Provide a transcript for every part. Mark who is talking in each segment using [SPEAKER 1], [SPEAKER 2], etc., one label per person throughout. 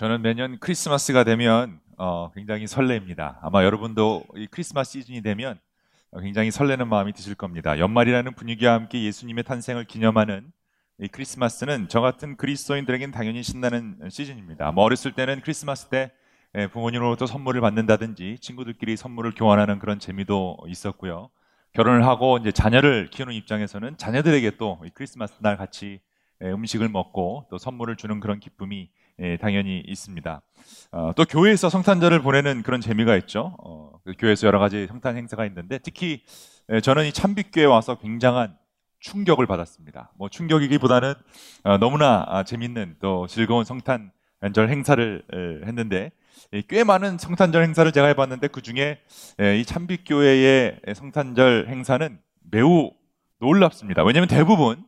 [SPEAKER 1] 저는 매년 크리스마스가 되면 어, 굉장히 설레입니다. 아마 여러분도 이 크리스마스 시즌이 되면 어, 굉장히 설레는 마음이 드실 겁니다. 연말이라는 분위기와 함께 예수님의 탄생을 기념하는 이 크리스마스는 저 같은 그리스도인들에겐 당연히 신나는 시즌입니다. 뭐 어렸을 때는 크리스마스 때 예, 부모님으로부터 선물을 받는다든지 친구들끼리 선물을 교환하는 그런 재미도 있었고요. 결혼을 하고 이제 자녀를 키우는 입장에서는 자녀들에게 또 크리스마스 날 같이 예, 음식을 먹고 또 선물을 주는 그런 기쁨이 예, 당연히 있습니다. 어, 또 교회에서 성탄절을 보내는 그런 재미가 있죠. 어, 그 교회에서 여러 가지 성탄 행사가 있는데 특히 예, 저는 이 참빛교회 와서 굉장한 충격을 받았습니다. 뭐 충격이기보다는 어, 너무나 아, 재밌는 또 즐거운 성탄절 행사를 에, 했는데 꽤 많은 성탄절 행사를 제가 해봤는데 그 중에 이 참빛교회의 성탄절 행사는 매우 놀랍습니다. 왜냐하면 대부분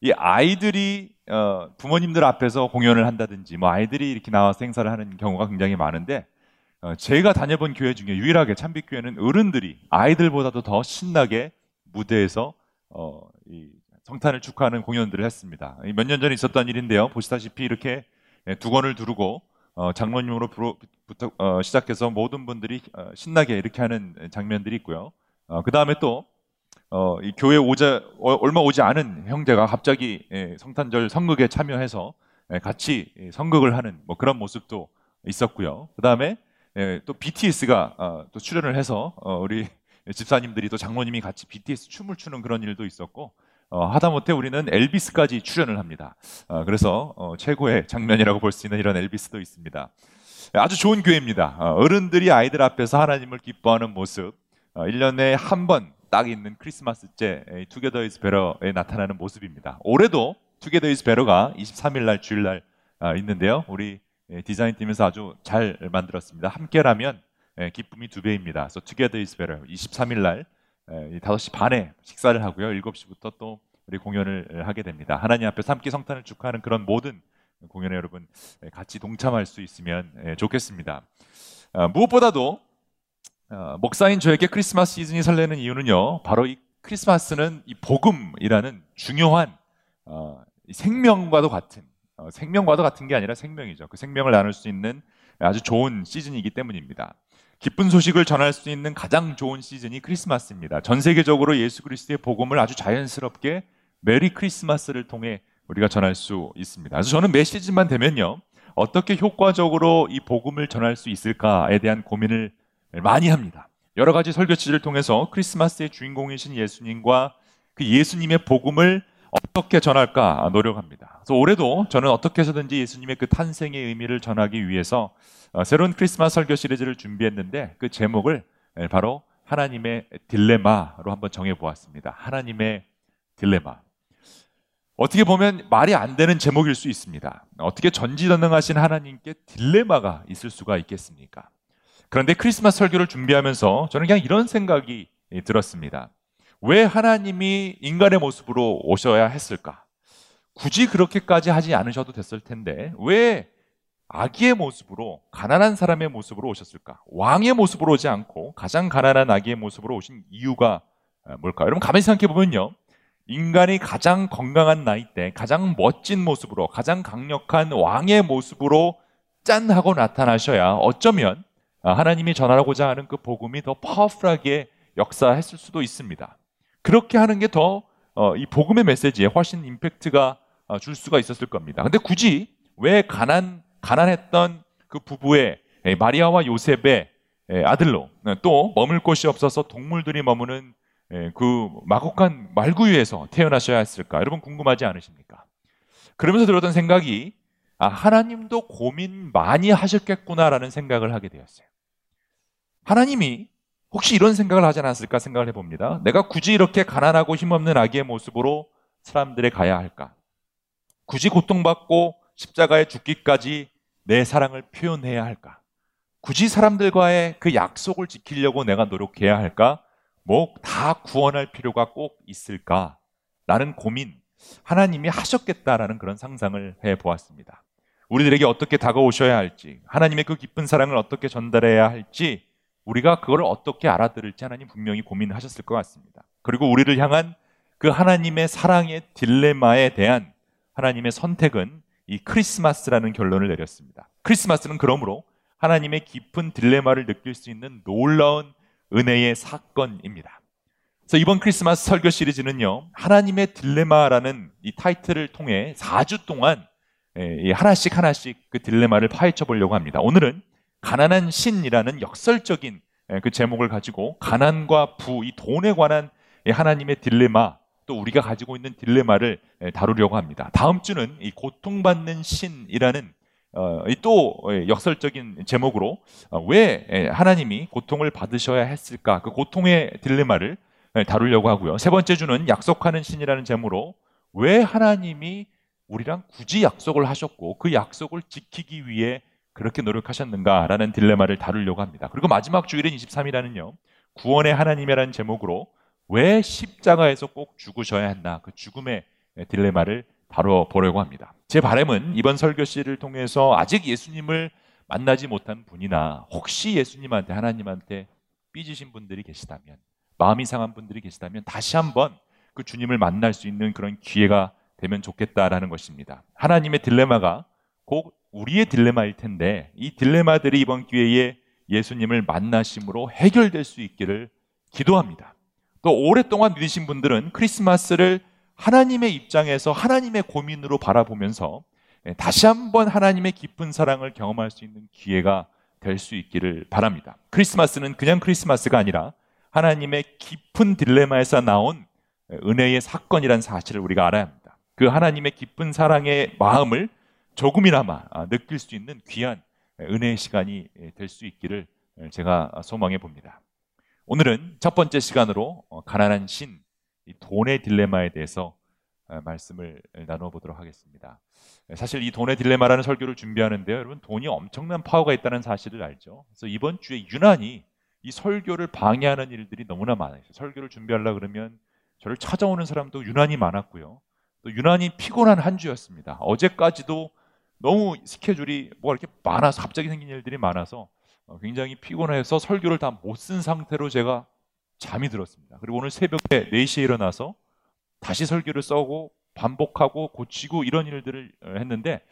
[SPEAKER 1] 이 아이들이 어, 부모님들 앞에서 공연을 한다든지 뭐 아이들이 이렇게 나와서 행사를 하는 경우가 굉장히 많은데 어, 제가 다녀본 교회 중에 유일하게 참빛교회는 어른들이 아이들보다도 더 신나게 무대에서 어, 이 성탄을 축하하는 공연들을 했습니다. 몇 년 전에 있었던 일인데요. 보시다시피 이렇게 예, 두 권을 두르고 어, 장로님으로 부터 어, 시작해서 모든 분들이 어, 신나게 이렇게 하는 장면들이 있고요. 어, 그 다음에 또 어, 이 교회 오자 어, 얼마 오지 않은 형제가 갑자기 예, 성탄절 성극에 참여해서 예, 같이 예, 성극을 하는 뭐 그런 모습도 있었고요. 그 다음에 예, 또 BTS가 어, 또 출연을 해서 어, 우리 집사님들이 또 장모님이 같이 BTS 춤을 추는 그런 일도 있었고 어, 하다못해 우리는 엘비스까지 출연을 합니다. 어, 그래서 어, 최고의 장면이라고 볼 수 있는 이런 엘비스도 있습니다. 아주 좋은 교회입니다. 어, 어른들이 아이들 앞에서 하나님을 기뻐하는 모습, 어, 1년에 한 번 딱 있는 크리스마스 때 Together is Better에 나타나는 모습입니다. 올해도 Together is Better가 23일 날 주일 날 아, 있는데요. 우리 디자인 팀에서 아주 잘 만들었습니다. 함께라면 기쁨이 두 배입니다. 그래서 Together is Better 23일 날 5시 반에 식사를 하고요. 7시부터 또 우리 공연을 하게 됩니다. 하나님 앞에 함께 성탄을 축하하는 그런 모든 공연에 여러분 같이 동참할 수 있으면 좋겠습니다. 아, 무엇보다도 어, 목사인 저에게 크리스마스 시즌이 설레는 이유는요. 바로 이 크리스마스는 이 복음이라는 중요한 어, 생명과도 같은 어, 생명과도 같은 게 아니라 생명이죠. 그 생명을 나눌 수 있는 아주 좋은 시즌이기 때문입니다. 기쁜 소식을 전할 수 있는 가장 좋은 시즌이 크리스마스입니다. 전 세계적으로 예수 그리스도의 복음을 아주 자연스럽게 메리 크리스마스를 통해 우리가 전할 수 있습니다. 그래서 저는 매 시즌만 되면요. 어떻게 효과적으로 이 복음을 전할 수 있을까에 대한 고민을 많이 합니다. 여러 가지 설교치를 통해서 크리스마스의 주인공이신 예수님과 그 예수님의 복음을 어떻게 전할까 노력합니다. 그래서 올해도 저는 어떻게 해서든지 예수님의 그 탄생의 의미를 전하기 위해서 어, 새로운 크리스마스 설교 시리즈를 준비했는데 그 제목을 바로 하나님의 딜레마로 한번 정해 보았습니다. 하나님의 딜레마. 어떻게 보면 말이 안 되는 제목일 수 있습니다. 어떻게 전지전능하신 하나님께 딜레마가 있을 수가 있겠습니까? 그런데 크리스마스 설교를 준비하면서 저는 그냥 이런 생각이 들었습니다. 왜 하나님이 인간의 모습으로 오셔야 했을까? 굳이 그렇게까지 하지 않으셔도 됐을 텐데 왜 아기의 모습으로 가난한 사람의 모습으로 오셨을까? 왕의 모습으로 오지 않고 가장 가난한 아기의 모습으로 오신 이유가 뭘까? 여러분 가만히 생각해 보면요. 인간이 가장 건강한 나이 때 가장 멋진 모습으로 가장 강력한 왕의 모습으로 짠 하고 나타나셔야 어쩌면 아, 하나님이 전하고자 하는 그 복음이 더 파워풀하게 역사했을 수도 있습니다. 그렇게 하는 게 더이 어, 복음의 메시지에 훨씬 임팩트가 어, 줄 수가 있었을 겁니다. 근데 굳이 왜 가난 가난했던 그 부부의 마리아와 요셉의 아들로 또 머물 곳이 없어서 동물들이 머무는 그 마곡한 말구유에서 태어나셔야 했을까? 여러분 궁금하지 않으십니까? 그러면서 들었던 생각이 아, 하나님도 고민 많이 하셨겠구나라는 생각을 하게 되었어요. 하나님이 혹시 이런 생각을 하지 않았을까 생각을 해봅니다. 내가 굳이 이렇게 가난하고 힘없는 아기의 모습으로 사람들에 가야 할까? 굳이 고통받고 십자가에 죽기까지 내 사랑을 표현해야 할까? 굳이 사람들과의 그 약속을 지키려고 내가 노력해야 할까? 뭐 다 구원할 필요가 꼭 있을까? 라는 고민, 하나님이 하셨겠다라는 그런 상상을 해 보았습니다. 우리들에게 어떻게 다가오셔야 할지, 하나님의 그 깊은 사랑을 어떻게 전달해야 할지, 우리가 그걸 어떻게 알아들을지 하나님 분명히 고민하셨을 것 같습니다. 그리고 우리를 향한 그 하나님의 사랑의 딜레마에 대한 하나님의 선택은 이 크리스마스라는 결론을 내렸습니다. 크리스마스는 그러므로 하나님의 깊은 딜레마를 느낄 수 있는 놀라운 은혜의 사건입니다. 그래서 이번 크리스마스 설교 시리즈는요, 하나님의 딜레마라는 이 타이틀을 통해 4주 동안 예, 하나씩 하나씩 그 딜레마를 파헤쳐 보려고 합니다. 오늘은 가난한 신이라는 역설적인 예, 그 제목을 가지고 가난과 부, 이 돈에 관한 하나님의 딜레마, 또 우리가 가지고 있는 딜레마를 예, 다루려고 합니다. 다음 주는 이 고통받는 신이라는 어, 또 역설적인 제목으로 어, 왜 하나님이 고통을 받으셔야 했을까? 그 고통의 딜레마를 다루려고 하고요. 세 번째 주는 약속하는 신이라는 제목으로 왜 하나님이 우리랑 굳이 약속을 하셨고 그 약속을 지키기 위해 그렇게 노력하셨는가라는 딜레마를 다루려고 합니다. 그리고 마지막 주일인 23일에는요. 구원의 하나님이라는 제목으로 왜 십자가에서 꼭 죽으셔야 했나 그 죽음의 딜레마를 다뤄 보려고 합니다. 제 바람은 이번 설교 시리즈를 통해서 아직 예수님을 만나지 못한 분이나 혹시 예수님한테 하나님한테 삐지신 분들이 계시다면 마음이 상한 분들이 계시다면 다시 한번 그 주님을 만날 수 있는 그런 기회가 되면 좋겠다라는 것입니다. 하나님의 딜레마가 꼭 우리의 딜레마일 텐데 이 딜레마들이 이번 기회에 예수님을 만나심으로 해결될 수 있기를 기도합니다. 또 오랫동안 믿으신 분들은 크리스마스를 하나님의 입장에서 하나님의 고민으로 바라보면서 다시 한번 하나님의 깊은 사랑을 경험할 수 있는 기회가 될 수 있기를 바랍니다. 크리스마스는 그냥 크리스마스가 아니라 하나님의 깊은 딜레마에서 나온 은혜의 사건이라는 사실을 우리가 알아야 합니다. 그 하나님의 깊은 사랑의 마음을 조금이나마 아, 느낄 수 있는 귀한 은혜의 시간이 될 수 있기를 제가 소망해 봅니다. 오늘은 첫 번째 시간으로 어, 가난한 신, 돈의 딜레마에 대해서 어, 말씀을 나누어 보도록 하겠습니다. 사실 이 돈의 딜레마라는 설교를 준비하는데요. 여러분, 돈이 엄청난 파워가 있다는 사실을 알죠. 그래서 이번 주에 유난히 이 설교를 방해하는 일들이 너무나 많아요. 설교를 준비하려 그러면 저를 찾아오는 사람도 유난히 많았고요. 또 유난히 피곤한 한 주였습니다. 어제까지도 너무 스케줄이 뭐가 이렇게 많아서 갑자기 생긴 일들이 많아서 어, 굉장히 피곤해서 설교를 다 못 쓴 상태로 제가 잠이 들었습니다. 그리고 오늘 새벽에 4시에 일어나서 다시 설교를 써고 반복하고 고치고 이런 일들을 어, 했는데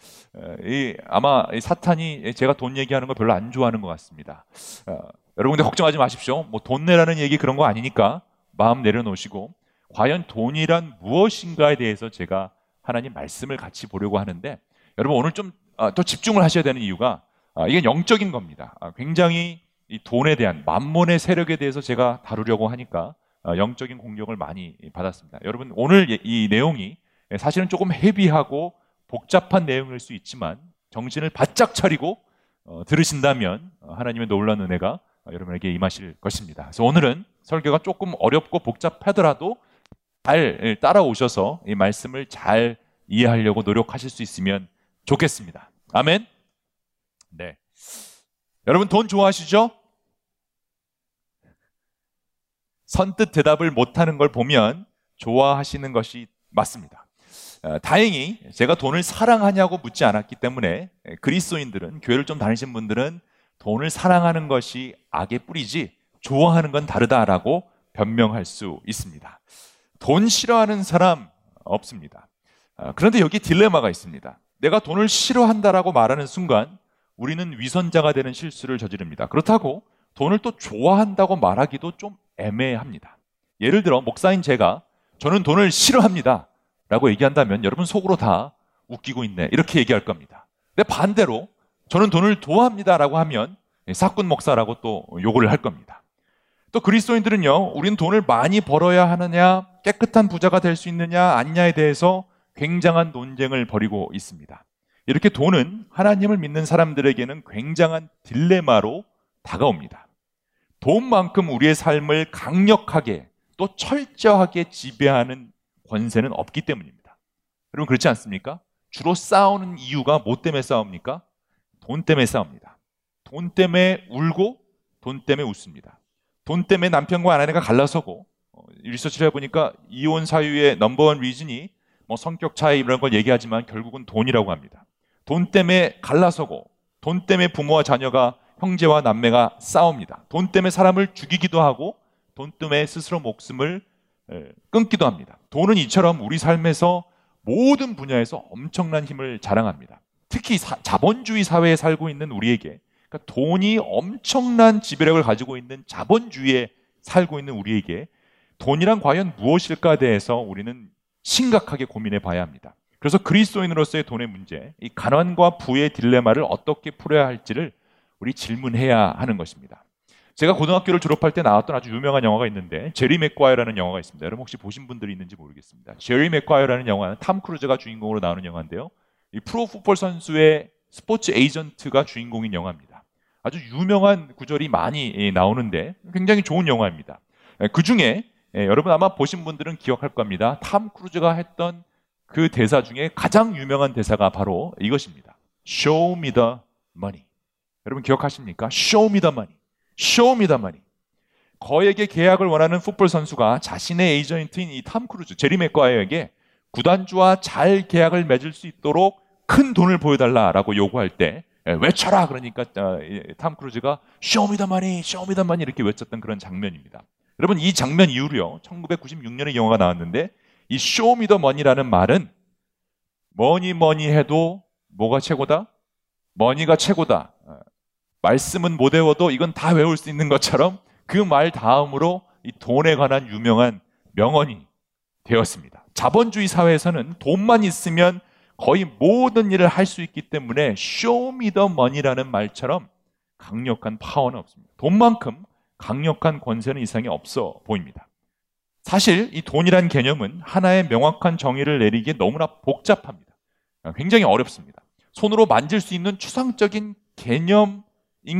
[SPEAKER 1] 아마 사탄이 제가 돈 얘기하는 거 별로 안 좋아하는 것 같습니다. 어, 여러분들 걱정하지 마십시오. 뭐 돈 내라는 얘기 그런 거 아니니까 마음 내려놓으시고 과연 돈이란 무엇인가에 대해서 제가 하나님 말씀을 같이 보려고 하는데 여러분 오늘 좀또 아, 집중을 하셔야 되는 이유가 아, 이게 영적인 겁니다. 아, 굉장히 이 돈에 대한 만몬의 세력에 대해서 제가 다루려고 하니까 영적인 공격을 많이 받았습니다. 여러분 오늘 이 내용이 사실은 조금 헤비하고 복잡한 내용일 수 있지만 정신을 바짝 차리고 어, 들으신다면 하나님의 놀라운 은혜가 어, 여러분에게 임하실 것입니다. 그래서 오늘은 설교가 조금 어렵고 복잡하더라도 잘 따라오셔서 이 말씀을 잘 이해하려고 노력하실 수 있으면 좋겠습니다. 아멘. 네. 여러분 돈 좋아하시죠? 선뜻 대답을 못하는 걸 보면 좋아하시는 것이 맞습니다. 어, 다행히 제가 돈을 사랑하냐고 묻지 않았기 때문에 그리스도인들은 교회를 좀 다니신 분들은 돈을 사랑하는 것이 악의 뿌리지 좋아하는 건 다르다라고 변명할 수 있습니다. 돈 싫어하는 사람 없습니다. 아, 그런데 여기 딜레마가 있습니다. 내가 돈을 싫어한다라고 말하는 순간 우리는 위선자가 되는 실수를 저지릅니다. 그렇다고 돈을 또 좋아한다고 말하기도 좀 애매합니다. 예를 들어 목사인 제가 저는 돈을 싫어합니다. 라고 얘기한다면 여러분 속으로 다 웃기고 있네. 이렇게 얘기할 겁니다. 근데 반대로 저는 돈을 좋아합니다 라고 하면 사꾼 목사라고 또 욕을 할 겁니다. 또 그리스도인들은요, 우리는 돈을 많이 벌어야 하느냐, 깨끗한 부자가 될 수 있느냐, 아니냐에 대해서 굉장한 논쟁을 벌이고 있습니다. 이렇게 돈은 하나님을 믿는 사람들에게는 굉장한 딜레마로 다가옵니다. 돈만큼 우리의 삶을 강력하게 또 철저하게 지배하는 권세는 없기 때문입니다. 여러분 그렇지 않습니까? 주로 싸우는 이유가 뭐 때문에 싸웁니까? 돈 때문에 싸웁니다. 돈 때문에 울고 돈 때문에 웃습니다. 돈 때문에 남편과 아내가 갈라서고 어, 리서치를 해보니까 이혼 사유의 넘버원 리즌이 뭐 성격 차이 이런 걸 얘기하지만 결국은 돈이라고 합니다. 돈 때문에 갈라서고 돈 때문에 부모와 자녀가 형제와 남매가 싸웁니다. 돈 때문에 사람을 죽이기도 하고 돈 때문에 스스로 목숨을 끊기도 합니다. 돈은 이처럼 우리 삶에서 모든 분야에서 엄청난 힘을 자랑합니다. 특히 사, 자본주의 사회에 살고 있는 우리에게 그러니까 돈이 엄청난 지배력을 가지고 있는 자본주의에 살고 있는 우리에게 돈이란 과연 무엇일까 대해서 우리는 심각하게 고민해 봐야 합니다. 그래서 그리스도인으로서의 돈의 문제, 이 가난과 부의 딜레마를 어떻게 풀어야 할지를 우리 질문해야 하는 것입니다. 제가 고등학교를 졸업할 때 나왔던 아주 유명한 영화가 있는데 제리 맥과이어라는 영화가 있습니다. 여러분 혹시 보신 분들이 있는지 모르겠습니다. 제리 맥과이어라는 영화는 탐 크루즈가 주인공으로 나오는 영화인데요. 이 프로 풋볼 선수의 스포츠 에이전트가 주인공인 영화입니다. 아주 유명한 구절이 많이 나오는데 굉장히 좋은 영화입니다. 그 중에 여러분 아마 보신 분들은 기억할 겁니다. 탐 크루즈가 했던 그 대사 중에 가장 유명한 대사가 바로 이것입니다. Show me the money. 여러분 기억하십니까? Show me the money. Show me the money. 거에게 계약을 원하는 풋볼 선수가 자신의 에이전트인 이 탐 크루즈, 제리 맥과이어에게 구단주와 잘 계약을 맺을 수 있도록 큰 돈을 보여달라라고 요구할 때 외쳐라 그러니까 어, 탐 크루즈가 the money 이렇게 외쳤던 그런 장면입니다. 여러분 이 장면 이후로요 1996년에 영화가 나왔는데 이 money라는 말은 뭐니 뭐니 해도 뭐가 최고다? money가 최고다. 말씀은 못 외워도 이건 다 외울 수 있는 것처럼 그 말 다음으로 이 돈에 관한 유명한 명언이 되었습니다. 자본주의 사회에서는 돈만 있으면 거의 모든 일을 할 수 있기 때문에 money라는 말처럼 강력한 파워는 없습니다. 돈만큼 강력한 권세는 이상이 없어 보입니다. 사실 이 돈이란 개념은 하나의 명확한 정의를 내리기에 너무나 복잡합니다. 굉장히 어렵습니다. 손으로 만질 수 있는 추상적인 개념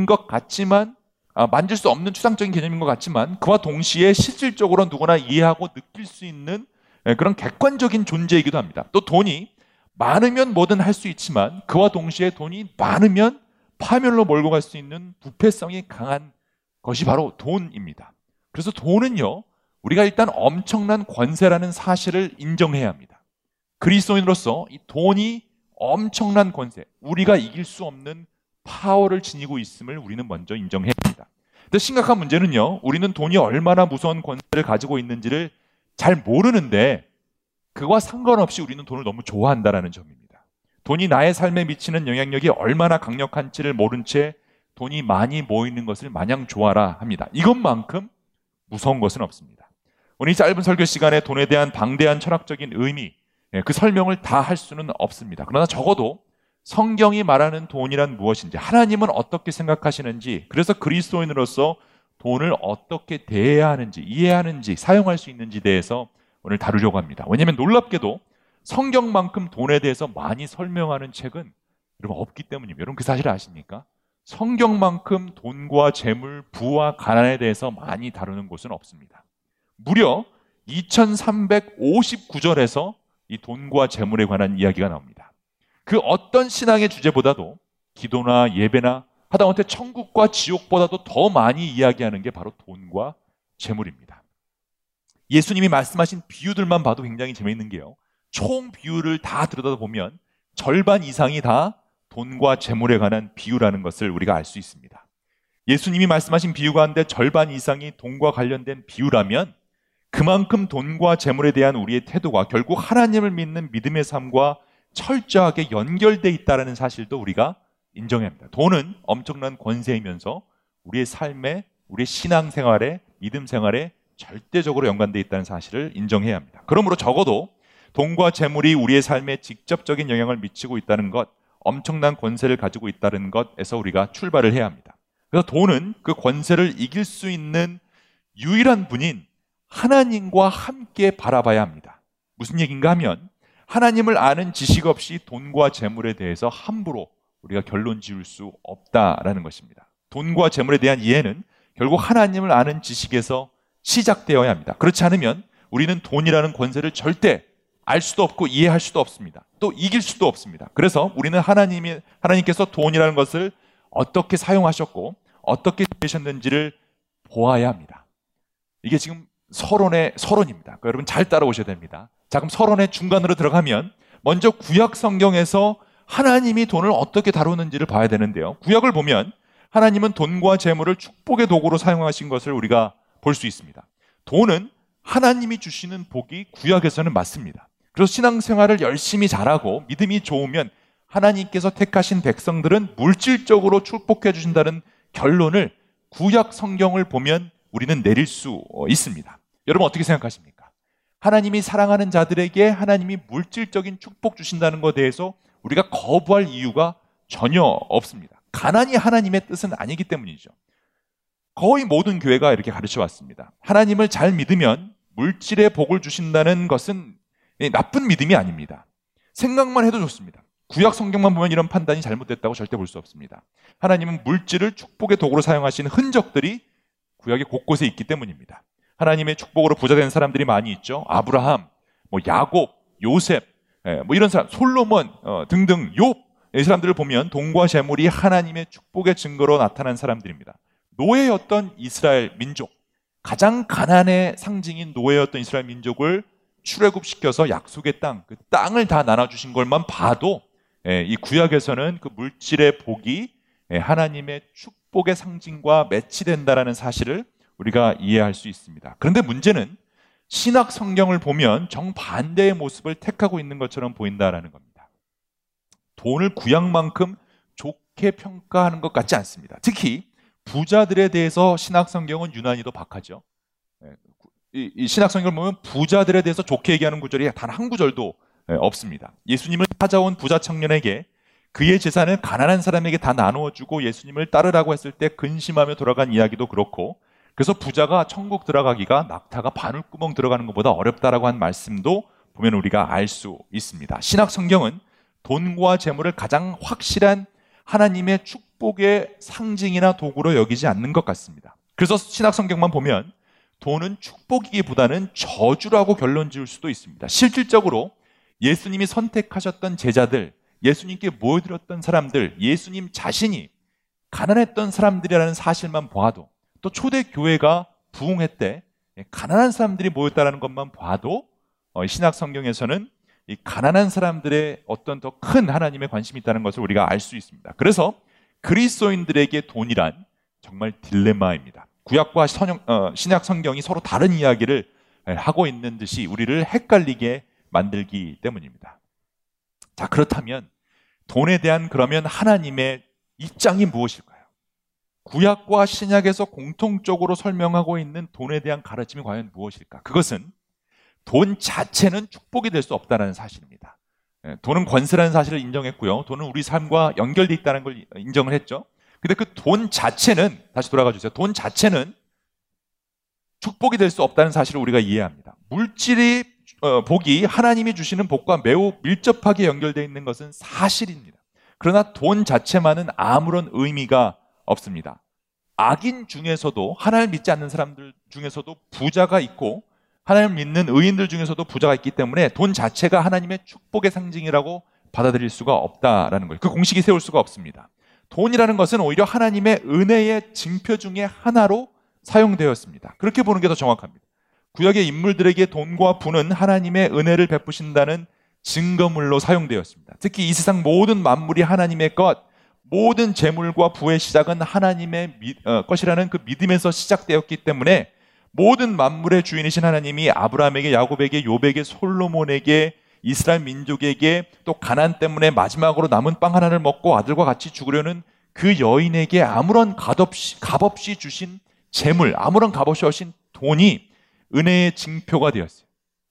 [SPEAKER 1] 것 같지만 아, 만질 수 없는 추상적인 개념인 것 같지만 그와 동시에 실질적으로 누구나 이해하고 느낄 수 있는 예, 그런 객관적인 존재이기도 합니다. 또 돈이 많으면 뭐든 할 수 있지만 그와 동시에 돈이 많으면 파멸로 몰고 갈 수 있는 부패성이 강한 것이 바로 돈입니다. 그래서 돈은요, 우리가 일단 엄청난 권세라는 사실을 인정해야 합니다. 그리스도인으로서 이 돈이 엄청난 권세, 우리가 이길 수 없는 파워를 지니고 있음을 우리는 먼저 인정해야 합니다. 근데 심각한 문제는요. 우리는 돈이 얼마나 무서운 권세를 가지고 있는지를 잘 모르는데 그와 상관없이 우리는 돈을 너무 좋아한다라는 점입니다. 돈이 나의 삶에 미치는 영향력이 얼마나 강력한지를 모른 채 돈이 많이 모이는 것을 마냥 좋아라 합니다. 이것만큼 무서운 것은 없습니다. 오늘 이 짧은 설교 시간에 돈에 대한 방대한 철학적인 의미, 예, 그 설명을 다 할 수는 없습니다. 그러나 적어도 성경이 말하는 돈이란 무엇인지, 하나님은 어떻게 생각하시는지, 그래서 그리스도인으로서 돈을 어떻게 대해야 하는지, 이해하는지, 사용할 수 있는지 대해서 오늘 다루려고 합니다. 왜냐하면 놀랍게도 성경만큼 돈에 대해서 많이 설명하는 책은 여러분 없기 때문입니다. 여러분 그 사실 아십니까? 성경만큼 돈과 재물, 부와 가난에 대해서 많이 다루는 곳은 없습니다. 무려 2359절에서 이 돈과 재물에 관한 이야기가 나옵니다. 그 어떤 신앙의 주제보다도 기도나 예배나 하다못해 천국과 지옥보다도 더 많이 이야기하는 게 바로 돈과 재물입니다. 예수님이 말씀하신 비유들만 봐도 굉장히 재미있는 게요. 총 비유를 다 들여다보면 절반 이상이 다 돈과 재물에 관한 비유라는 것을 우리가 알 수 있습니다. 예수님이 말씀하신 비유 가운데 절반 이상이 돈과 관련된 비유라면 그만큼 돈과 재물에 대한 우리의 태도가 결국 하나님을 믿는 믿음의 삶과 철저하게 연결돼 있다는 사실도 우리가 인정해야 합니다. 돈은 엄청난 권세이면서 우리의 삶에, 우리의 신앙 생활에, 믿음 생활에 절대적으로 연관돼 있다는 사실을 인정해야 합니다. 그러므로 적어도 돈과 재물이 우리의 삶에 직접적인 영향을 미치고 있다는 것, 엄청난 권세를 가지고 있다는 것에서 우리가 출발을 해야 합니다. 그래서 돈은 그 권세를 이길 수 있는 유일한 분인 하나님과 함께 바라봐야 합니다. 무슨 얘기인가 하면 하나님을 아는 지식 없이 돈과 재물에 대해서 함부로 우리가 결론 지을 수 없다라는 것입니다. 돈과 재물에 대한 이해는 결국 하나님을 아는 지식에서 시작되어야 합니다. 그렇지 않으면 우리는 돈이라는 권세를 절대 알 수도 없고 이해할 수도 없습니다. 또 이길 수도 없습니다. 그래서 우리는 하나님이 하나님께서 돈이라는 것을 어떻게 사용하셨고 어떻게 되셨는지를 보아야 합니다. 이게 지금 서론의 서론입니다. 그러니까 여러분 잘 따라오셔야 됩니다. 자, 그럼 서론의 중간으로 들어가면 먼저 구약 성경에서 하나님이 돈을 어떻게 다루는지를 봐야 되는데요. 구약을 보면 하나님은 돈과 재물을 축복의 도구로 사용하신 것을 우리가 볼 수 있습니다. 돈은 하나님이 주시는 복이 구약에서는 맞습니다. 그래서 신앙생활을 열심히 잘하고 믿음이 좋으면 하나님께서 택하신 백성들은 물질적으로 축복해 주신다는 결론을 구약 성경을 보면 우리는 내릴 수 있습니다. 여러분 어떻게 생각하십니까? 하나님이 사랑하는 자들에게 하나님이 물질적인 축복 주신다는 것에 대해서 우리가 거부할 이유가 전혀 없습니다. 가난이 하나님의 뜻은 아니기 때문이죠. 거의 모든 교회가 이렇게 가르쳐 왔습니다. 하나님을 잘 믿으면 물질의 복을 주신다는 것은 나쁜 믿음이 아닙니다. 생각만 해도 좋습니다. 구약 성경만 보면 이런 판단이 잘못됐다고 절대 볼 수 없습니다. 하나님은 물질을 축복의 도구로 사용하신 흔적들이 구약의 곳곳에 있기 때문입니다. 하나님의 축복으로 부자 된 사람들이 많이 있죠. 아브라함, 뭐 야곱, 요셉, 예, 뭐 이런 사람, 솔로몬 어, 등등 욥, 이 사람들을 보면 돈과 재물이 하나님의 축복의 증거로 나타난 사람들입니다. 노예였던 이스라엘 민족, 가장 가난의 상징인 노예였던 이스라엘 민족을 출애굽시켜서 약속의 땅, 그 땅을 다 나눠주신 것만 봐도 예, 이 구약에서는 그 물질의 복이 예, 하나님의 축복의 상징과 매치된다라는 사실을 우리가 이해할 수 있습니다. 그런데 문제는 신학 성경을 보면 정반대의 모습을 택하고 있는 것처럼 보인다라는 겁니다. 돈을 구약만큼 좋게 평가하는 것 같지 않습니다. 특히 부자들에 대해서 신학 성경은 유난히도 박하죠. 예, 이 신학 성경을 보면 부자들에 대해서 좋게 얘기하는 구절이 단 한 구절도 없습니다. 예수님을 찾아온 부자 청년에게 그의 재산을 가난한 사람에게 다 나누어 주고 예수님을 따르라고 했을 때 근심하며 돌아간 이야기도 그렇고 그래서 부자가 천국 들어가기가 낙타가 바늘구멍 들어가는 것보다 어렵다라고 한 말씀도 보면 우리가 알 수 있습니다. 신학 성경은 돈과 재물을 가장 확실한 하나님의 축복의 상징이나 도구로 여기지 않는 것 같습니다. 그래서 신학 성경만 보면 돈은 축복이기보다는 저주라고 결론 지을 수도 있습니다. 실질적으로 예수님이 선택하셨던 제자들, 예수님께 모여들었던 사람들, 예수님 자신이 가난했던 사람들이라는 사실만 보아도 또 초대 교회가 부흥했대 가난한 사람들이 모였다는 것만 봐도 어, 신학 성경에서는 이 가난한 사람들의 어떤 더 큰 하나님의 관심이 있다는 것을 우리가 알 수 있습니다. 그래서 그리스도인들에게 돈이란 정말 딜레마입니다. 구약과 선영, 어, 신약 성경이 서로 다른 이야기를 하고 있는 듯이 우리를 헷갈리게 만들기 때문입니다. 자, 그렇다면 돈에 대한 그러면 하나님의 입장이 무엇일까요? 구약과 신약에서 공통적으로 설명하고 있는 돈에 대한 가르침이 과연 무엇일까? 그것은 돈 자체는 축복이 될 수 없다는 사실입니다. 예, 돈은 권세라는 사실을 인정했고요. 돈은 우리 삶과 연결돼 있다는 걸 인정을 했죠. 근데 그 돈 자체는 다시 돌아가 주세요. 돈 자체는 축복이 될 수 없다는 사실을 우리가 이해합니다. 물질이 어, 복이 하나님이 주시는 복과 매우 밀접하게 연결되어 있는 것은 사실입니다. 그러나 돈 자체만은 아무런 의미가 없습니다. 악인 중에서도 하나님 믿지 않는 사람들 중에서도 부자가 있고 하나님 믿는 의인들 중에서도 부자가 있기 때문에 돈 자체가 하나님의 축복의 상징이라고 받아들일 수가 없다라는 거예요. 그 공식이 세울 수가 없습니다. 돈이라는 것은 오히려 하나님의 은혜의 징표 중의 하나로 사용되었습니다. 그렇게 보는 게 더 정확합니다. 구약의 인물들에게 돈과 부는 하나님의 은혜를 베푸신다는 증거물로 사용되었습니다. 특히 이 세상 모든 만물이 하나님의 것, 모든 재물과 부의 시작은 하나님의 미, 어, 것이라는 그 믿음에서 시작되었기 때문에 모든 만물의 주인이신 하나님이 아브라함에게 야곱에게 요백에게 솔로몬에게 이스라엘 민족에게 또 가난 때문에 마지막으로 남은 빵 하나를 먹고 아들과 같이 죽으려는 그 여인에게 아무런 값없이, 값없이 주신 재물, 아무런 값없이 하신 돈이 은혜의 징표가 되었어요.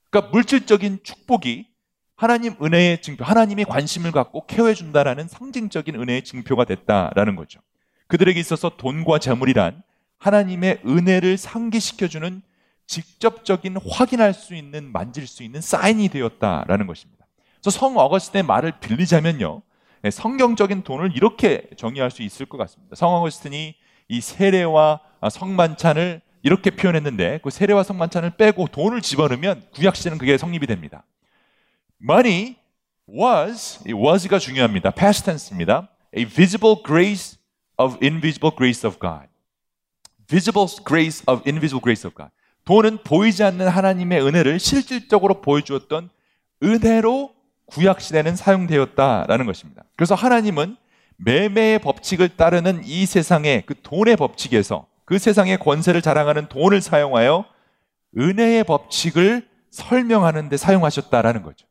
[SPEAKER 1] 그러니까 물질적인 축복이 하나님 은혜의 증표, 하나님이 관심을 갖고 케어해 준다라는 상징적인 은혜의 증표가 됐다라는 거죠. 그들에게 있어서 돈과 재물이란 하나님의 은혜를 상기시켜 주는 직접적인 확인할 수 있는, 만질 수 있는 사인이 되었다라는 것입니다. 그래서 성 어거스틴의 말을 빌리자면요. 네, 성경적인 돈을 이렇게 정의할 수 있을 것 같습니다. 성 어거스틴이 이 세례와 성만찬을 이렇게 표현했는데 그 세례와 성만찬을 빼고 돈을 집어넣으면 구약시대는 그게 성립이 됩니다. Money was, 이 was가 중요합니다. past tense입니다. A visible grace of invisible grace of God. visible grace of invisible grace of God. 돈은 보이지 않는 하나님의 은혜를 실질적으로 보여주었던 은혜로 구약 시대는 사용되었다라는 것입니다. 그래서 하나님은 매매의 법칙을 따르는 이 세상의 그 돈의 법칙에서 그 세상의 권세를 자랑하는 돈을 사용하여 은혜의 법칙을 설명하는 데 사용하셨다라는 거죠.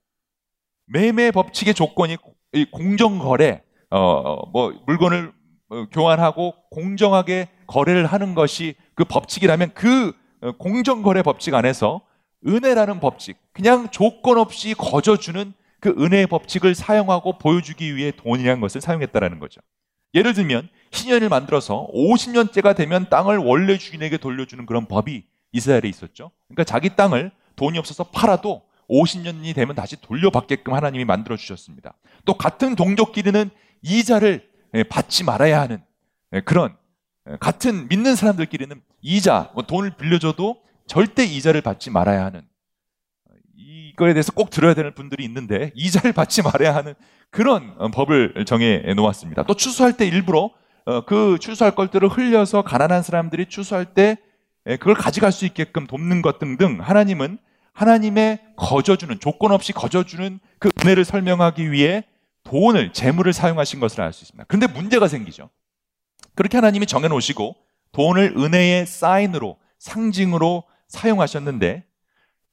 [SPEAKER 1] 매매 법칙의 조건이 이 공정 거래, 어, 뭐, 물건을 어, 교환하고 공정하게 거래를 하는 것이 그 법칙이라면 그 어, 공정거래 법칙 안에서 은혜라는 법칙, 그냥 조건 없이 거저주는 그 은혜의 법칙을 사용하고 보여주기 위해 돈이라는 것을 사용했다라는 거죠. 예를 들면 신년을 만들어서 50년째가 되면 땅을 원래 주인에게 돌려주는 그런 법이 이스라엘에 있었죠. 그러니까 자기 땅을 돈이 없어서 팔아도 50년이 되면 다시 돌려받게끔 하나님이 만들어 주셨습니다. 또 같은 동족끼리는 이자를 예, 받지 말아야 하는 예, 그런 예, 같은 믿는 사람들끼리는 이자, 뭐 돈을 빌려줘도 절대 이자를 받지 말아야 하는 이거에 대해서 꼭 들어야 되는 분들이 있는데 이자를 받지 말아야 하는 그런 어, 법을 정해 놓았습니다. 또 추수할 때 일부러 어, 그 추수할 것들을 흘려서 가난한 사람들이 추수할 때 그걸 가져갈 수 있게끔 돕는 것 등등 하나님은 하나님의 거저주는 조건 없이 거저주는 그 은혜를 설명하기 위해 돈을 재물을 사용하신 것을 알 수 있습니다. 그런데 문제가 생기죠. 그렇게 하나님이 정해 놓으시고 돈을 은혜의 사인으로 상징으로 사용하셨는데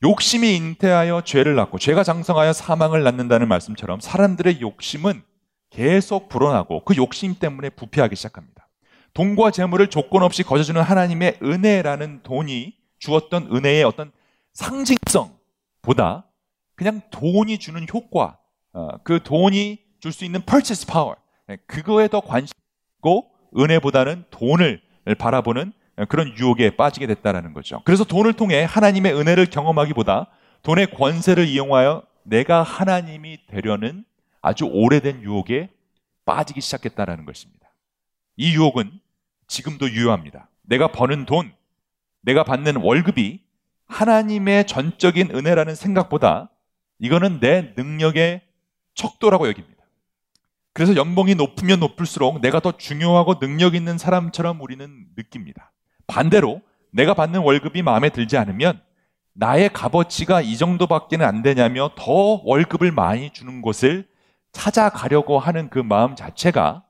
[SPEAKER 1] 욕심이 잉태하여 죄를 낳고 죄가 장성하여 사망을 낳는다는 말씀처럼 사람들의 욕심은 계속 불어나고 그 욕심 때문에 부패하기 시작합니다. 돈과 재물을 조건 없이 거저주는 하나님의 은혜라는 돈이 주었던 은혜의 어떤 상징성보다 그냥 돈이 주는 효과, 어, 그 돈이 줄 수 있는 purchase power, 네, 그거에 더 관심 있고 은혜보다는 돈을 바라보는 그런 유혹에 빠지게 됐다라는 거죠. 그래서 돈을 통해 하나님의 은혜를 경험하기보다 돈의 권세를 이용하여 내가 하나님이 되려는 아주 오래된 유혹에 빠지기 시작했다라는 것입니다. 이 유혹은 지금도 유효합니다. 내가 버는 돈, 내가 받는 월급이 하나님의 전적인 은혜라는 생각보다 이거는 내 능력의 척도라고 여깁니다. 그래서 연봉이 높으면 높을수록 내가 더 중요하고 능력 있는 사람처럼 우리는 느낍니다. 반대로 내가 받는 월급이 마음에 들지 않으면 나의 값어치가 이 정도밖에는 안 되냐며 더 월급을 많이 주는 곳을 찾아가려고 하는 그 마음 자체가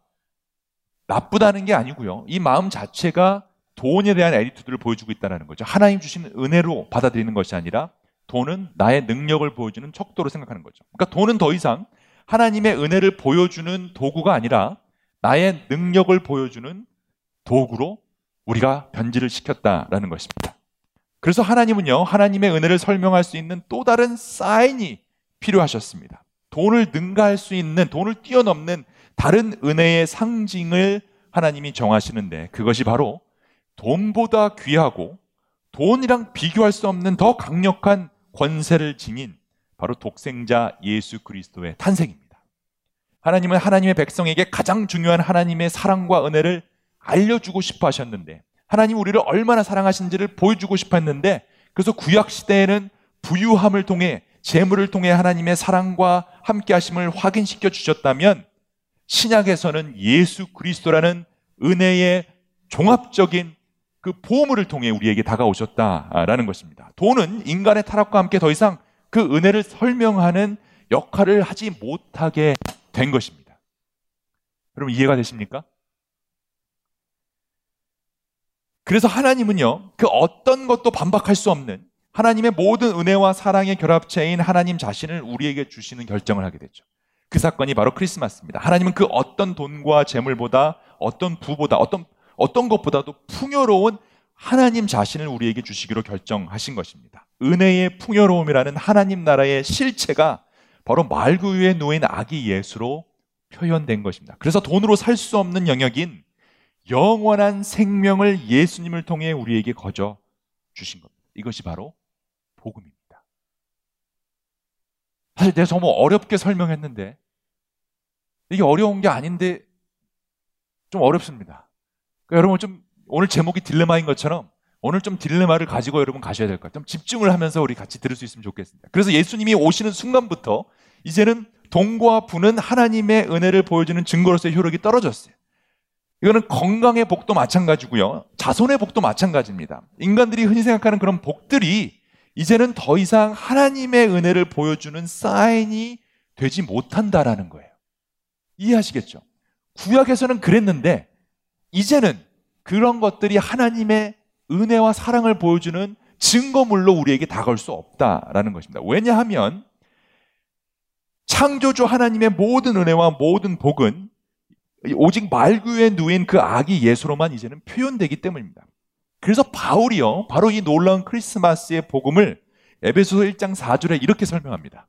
[SPEAKER 1] 나쁘다는 게 아니고요. 이 마음 자체가 돈에 대한 애리투드를 보여주고 있다는 거죠. 하나님 주신 은혜로 받아들이는 것이 아니라 돈은 나의 능력을 보여주는 척도로 생각하는 거죠. 그러니까 돈은 더 이상 하나님의 은혜를 보여주는 도구가 아니라 나의 능력을 보여주는 도구로 우리가 변질을 시켰다라는 것입니다. 그래서 하나님은요, 하나님의 은혜를 설명할 수 있는 또 다른 사인이 필요하셨습니다. 돈을 능가할 수 있는, 돈을 뛰어넘는 다른 은혜의 상징을 하나님이 정하시는데 그것이 바로 돈보다 귀하고 돈이랑 비교할 수 없는 더 강력한 권세를 지닌 바로 독생자 예수 그리스도의 탄생입니다. 하나님은 하나님의 백성에게 가장 중요한 하나님의 사랑과 은혜를 알려주고 싶어 하셨는데 하나님 우리를 얼마나 사랑하신지를 보여주고 싶어 했는데 그래서 구약 시대에는 부유함을 통해 재물을 통해 하나님의 사랑과 함께 하심을 확인시켜 주셨다면 신약에서는 예수 그리스도라는 은혜의 종합적인 그 보물을 통해 우리에게 다가오셨다라는 것입니다. 돈은 인간의 타락과 함께 더 이상 그 은혜를 설명하는 역할을 하지 못하게 된 것입니다. 여러분 이해가 되십니까? 그래서 하나님은요, 그 어떤 것도 반박할 수 없는 하나님의 모든 은혜와 사랑의 결합체인 하나님 자신을 우리에게 주시는 결정을 하게 됐죠. 그 사건이 바로 크리스마스입니다. 하나님은 그 어떤 돈과 재물보다 어떤 부보다 어떤 어떤 것보다도 풍요로운 하나님 자신을 우리에게 주시기로 결정하신 것입니다. 은혜의 풍요로움이라는 하나님 나라의 실체가 바로 말구 위에 놓인 아기 예수로 표현된 것입니다. 그래서 돈으로 살 수 없는 영역인 영원한 생명을 예수님을 통해 우리에게 거저 주신 겁니다. 이것이 바로 복음입니다. 사실 내가 정말 어렵게 설명했는데 이게 어려운 게 아닌데 좀 어렵습니다. 그러니까 여러분 좀 오늘 제목이 딜레마인 것처럼 오늘 좀 딜레마를 가지고 여러분 가셔야 될 것 같아요. 좀 집중을 하면서 우리 같이 들을 수 있으면 좋겠습니다. 그래서 예수님이 오시는 순간부터 이제는 동과 부는 하나님의 은혜를 보여주는 증거로서의 효력이 떨어졌어요. 이거는 건강의 복도 마찬가지고요. 자손의 복도 마찬가지입니다. 인간들이 흔히 생각하는 그런 복들이 이제는 더 이상 하나님의 은혜를 보여주는 사인이 되지 못한다라는 거예요. 이해하시겠죠? 구약에서는 그랬는데 이제는 그런 것들이 하나님의 은혜와 사랑을 보여주는 증거물로 우리에게 다가올 수 없다라는 것입니다. 왜냐하면 창조주 하나님의 모든 은혜와 모든 복은 오직 말구에 누인 그 아기 예수로만 이제는 표현되기 때문입니다. 그래서 바울이요, 바로 이 놀라운 크리스마스의 복음을 에베소서 1장 4절에 이렇게 설명합니다.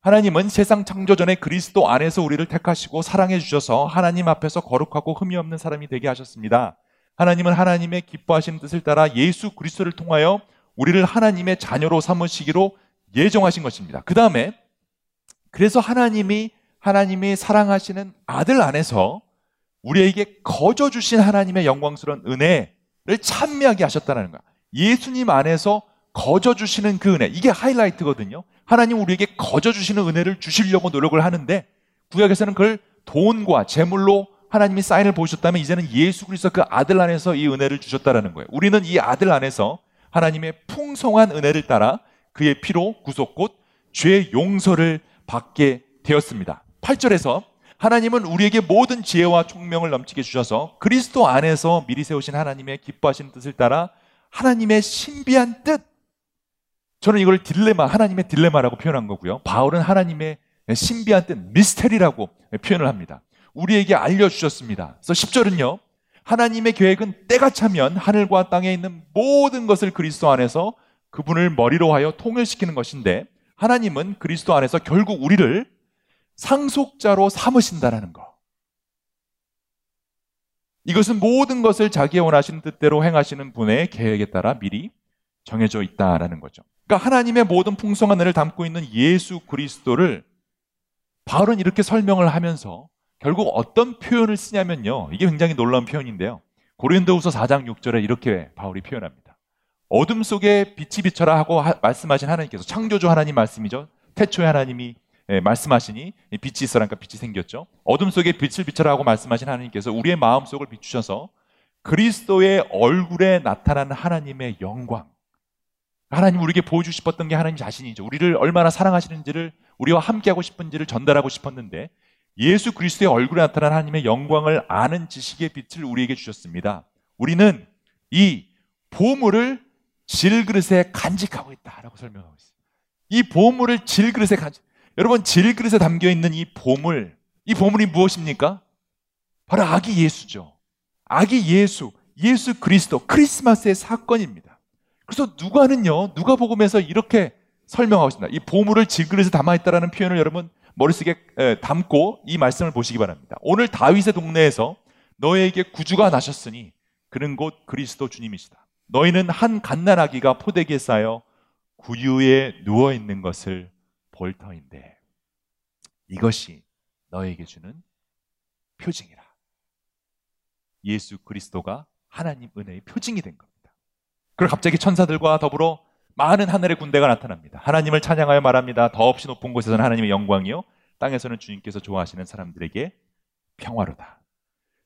[SPEAKER 1] 하나님은 세상 창조 전에 그리스도 안에서 우리를 택하시고 사랑해 주셔서 하나님 앞에서 거룩하고 흠이 없는 사람이 되게 하셨습니다. 하나님은 하나님의 기뻐하시는 뜻을 따라 예수 그리스도를 통하여 우리를 하나님의 자녀로 삼으시기로 예정하신 것입니다. 그 다음에 그래서 하나님이 하나님이 사랑하시는 아들 안에서 우리에게 거저 주신 하나님의 영광스러운 은혜를 찬미하게 하셨다는 거야. 예수님 안에서 거저 주시는 그 은혜 이게 하이라이트거든요. 하나님 우리에게 거저 주시는 은혜를 주시려고 노력을 하는데 구약에서는 그걸 돈과 재물로 하나님이 사인을 보셨다면 이제는 예수 그리스도 그 아들 안에서 이 은혜를 주셨다라는 거예요. 우리는 이 아들 안에서 하나님의 풍성한 은혜를 따라 그의 피로 구속 곧 죄 용서를 받게 되었습니다. 8절에서 하나님은 우리에게 모든 지혜와 총명을 넘치게 주셔서 그리스도 안에서 미리 세우신 하나님의 기뻐하시는 뜻을 따라 하나님의 신비한 뜻 저는 이걸 딜레마, 하나님의 딜레마라고 표현한 거고요. 바울은 하나님의 신비한 뜻, 미스테리라고 표현을 합니다. 우리에게 알려주셨습니다. 그래서 10절은요. 하나님의 계획은 때가 차면 하늘과 땅에 있는 모든 것을 그리스도 안에서 그분을 머리로 하여 통일시키는 것인데 하나님은 그리스도 안에서 결국 우리를 상속자로 삼으신다라는 거. 이것은 모든 것을 자기의 원하시는 뜻대로 행하시는 분의 계획에 따라 미리 정해져 있다라는 거죠. 그러니까 하나님의 모든 풍성한 은혜를 담고 있는 예수 그리스도를 바울은 이렇게 설명을 하면서 결국 어떤 표현을 쓰냐면요. 이게 굉장히 놀라운 표현인데요. 고린도후서 4장 6절에 이렇게 바울이 표현합니다. 어둠 속에 빛이 비쳐라 하고 하, 말씀하신 하나님께서 창조주 하나님 말씀이죠. 태초에 하나님이 예, 말씀하시니 빛이 있어라니까 빛이 생겼죠. 어둠 속에 빛을 비춰라 하고 말씀하신 하나님께서 우리의 마음 속을 비추셔서 그리스도의 얼굴에 나타난 하나님의 영광 하나님 우리에게 보여주고 싶었던 게 하나님 자신이죠. 우리를 얼마나 사랑하시는지를 우리와 함께하고 싶은지를 전달하고 싶었는데 예수 그리스도의 얼굴에 나타난 하나님의 영광을 아는 지식의 빛을 우리에게 주셨습니다. 우리는 이 보물을 질그릇에 간직하고 있다라고 설명하고 있습니다. 이 보물을 질그릇에 간직. 여러분 질그릇에 담겨 있는 이 보물, 이 보물이 무엇입니까? 바로 아기 예수죠. 아기 예수, 예수 그리스도, 크리스마스의 사건입니다. 그래서 누가는요, 누가복음에서 이렇게 설명하고 있습니다. 이 보물을 질그릇에 담아 있다라는 표현을 여러분 머릿속에 담고 이 말씀을 보시기 바랍니다. 오늘 다윗의 동네에서 너에게 구주가 나셨으니 그는 곧 그리스도 주님이시다. 너희는 한 갓난아기가 포대기에 쌓여 구유에 누워 있는 것을 볼 터인데 이것이 너에게 주는 표징이라. 예수 그리스도가 하나님 은혜의 표징이 된 겁니다. 그리고 갑자기 천사들과 더불어 많은 하늘의 군대가 나타납니다. 하나님을 찬양하여 말합니다. 더없이 높은 곳에서는 하나님의 영광이요. 땅에서는 주님께서 좋아하시는 사람들에게 평화로다.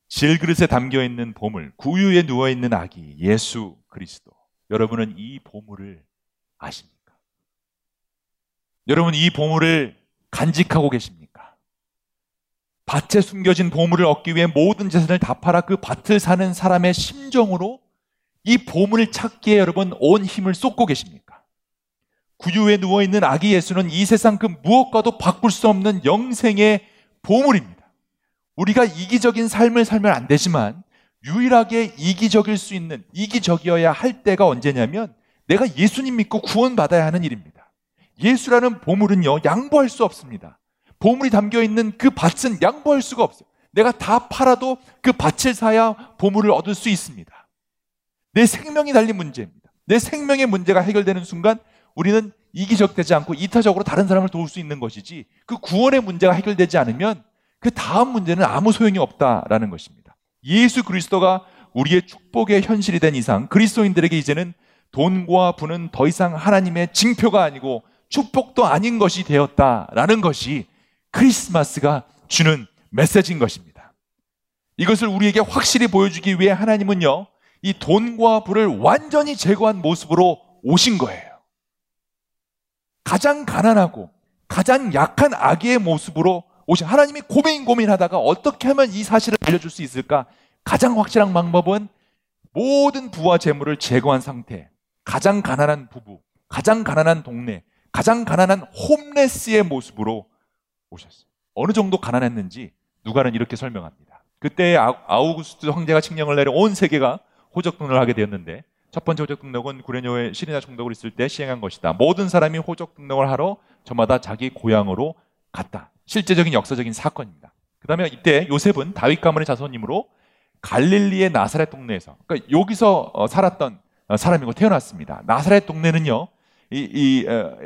[SPEAKER 1] 질그릇에 담겨 있는 보물, 구유에 누워 있는 아기, 예수 그리스도. 여러분은 이 보물을 아십니까? 여러분 이 보물을 간직하고 계십니까? 밭에 숨겨진 보물을 얻기 위해 모든 재산을 다 팔아 그 밭을 사는 사람의 심정으로 이 보물을 찾기에 여러분 온 힘을 쏟고 계십니까? 구유에 누워있는 아기 예수는 이 세상 그 무엇과도 바꿀 수 없는 영생의 보물입니다. 우리가 이기적인 삶을 살면 안 되지만 유일하게 이기적일 수 있는, 이기적이어야 할 때가 언제냐면 내가 예수님 믿고 구원받아야 하는 일입니다. 예수라는 보물은요, 양보할 수 없습니다. 보물이 담겨 있는 그 밭은 양보할 수가 없어요. 내가 다 팔아도 그 밭을 사야 보물을 얻을 수 있습니다. 내 생명이 달린 문제입니다. 내 생명의 문제가 해결되는 순간 우리는 이기적 되지 않고 이타적으로 다른 사람을 도울 수 있는 것이지 그 구원의 문제가 해결되지 않으면 그 다음 문제는 아무 소용이 없다라는 것입니다. 예수 그리스도가 우리의 축복의 현실이 된 이상 그리스도인들에게 이제는 돈과 부는 더 이상 하나님의 징표가 아니고 축복도 아닌 것이 되었다라는 것이 크리스마스가 주는 메시지인 것입니다. 이것을 우리에게 확실히 보여주기 위해 하나님은요, 이 돈과 부를 완전히 제거한 모습으로 오신 거예요. 가장 가난하고 가장 약한 아기의 모습으로 오신 하나님이 고민 고민하다가 어떻게 하면 이 사실을 알려줄 수 있을까? 가장 확실한 방법은 모든 부와 재물을 제거한 상태, 가장 가난한 부부, 가장 가난한 동네, 가장 가난한 홈레스의 모습으로 오셨어요. 어느 정도 가난했는지 누가는 이렇게 설명합니다. 그때 아우구스트 황제가 칙령을 내려 온 세계가 호적 등록을 하게 되었는데 첫 번째 호적 등록은 구레뇨의 시리나 총독을 있을 때 시행한 것이다. 모든 사람이 호적 등록을 하러 저마다 자기 고향으로 갔다. 실제적인 역사적인 사건입니다. 그 다음에 이때 요셉은 다윗 가문의 자손이므로 갈릴리의 나사렛 동네에서 그러니까 여기서 어, 살았던 어, 사람이고 태어났습니다. 나사렛 동네는요. 이, 이 어,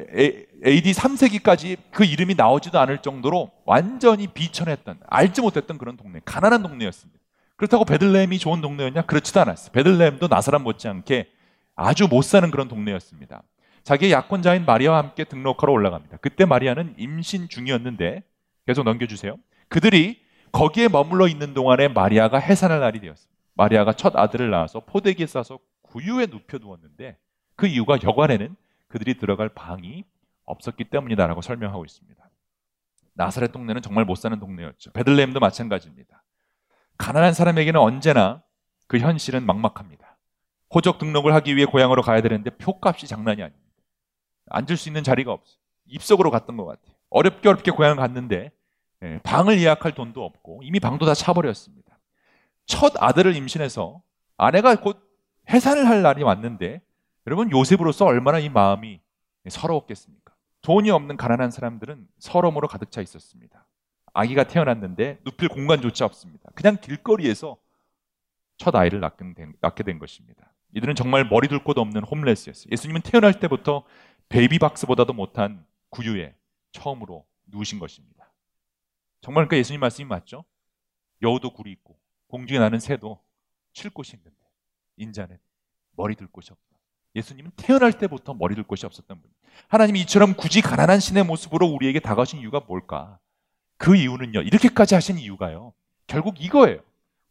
[SPEAKER 1] AD 3세기까지 그 이름이 나오지도 않을 정도로 완전히 비천했던 알지 못했던 그런 동네, 가난한 동네였습니다. 그렇다고 베들레헴이 좋은 동네였냐? 그렇지도 않았어요. 베들레헴도 나사렛 못지않게 아주 못 사는 그런 동네였습니다. 자기의 약혼자인 마리아와 함께 등록하러 올라갑니다. 그때 마리아는 임신 중이었는데 계속 넘겨주세요. 그들이 거기에 머물러 있는 동안에 마리아가 해산할 날이 되었습니다. 마리아가 첫 아들을 낳아서 포대기에 싸서 구유에 눕혀 두었는데 그 이유가 여관에는 그들이 들어갈 방이 없었기 때문이다라고 설명하고 있습니다. 나사렛 동네는 정말 못 사는 동네였죠. 베들레헴도 마찬가지입니다. 가난한 사람에게는 언제나 그 현실은 막막합니다. 호적 등록을 하기 위해 고향으로 가야 되는데 표값이 장난이 아닙니다. 앉을 수 있는 자리가 없어. 입속으로 갔던 것 같아요. 어렵게 어렵게 고향을 갔는데 예, 방을 예약할 돈도 없고 이미 방도 다 차버렸습니다. 첫 아들을 임신해서 아내가 곧 해산을 할 날이 왔는데 여러분 요셉으로서 얼마나 이 마음이 서러웠겠습니까? 돈이 없는 가난한 사람들은 서러움으로 가득 차 있었습니다. 아기가 태어났는데 눕힐 공간조차 없습니다. 그냥 길거리에서 첫 아이를 낳게 된, 것입니다. 이들은 정말 머리 둘 곳 없는 homeless였어요. 예수님은 태어날 때부터 베이비 박스보다도 못한 구유에 처음으로 누우신 것입니다. 정말 그러니까 예수님 말씀이 맞죠? 여우도 굴이 있고 공중에 나는 새도 쉴 곳이 있는데 인자는 머리 둘 곳이 없다. 예수님은 태어날 때부터 머리 둘 곳이 없었던 분. 하나님이 이처럼 굳이 가난한 신의 모습으로 우리에게 다가오신 이유가 뭘까? 그 이유는요. 이렇게까지 하신 이유가요. 결국 이거예요.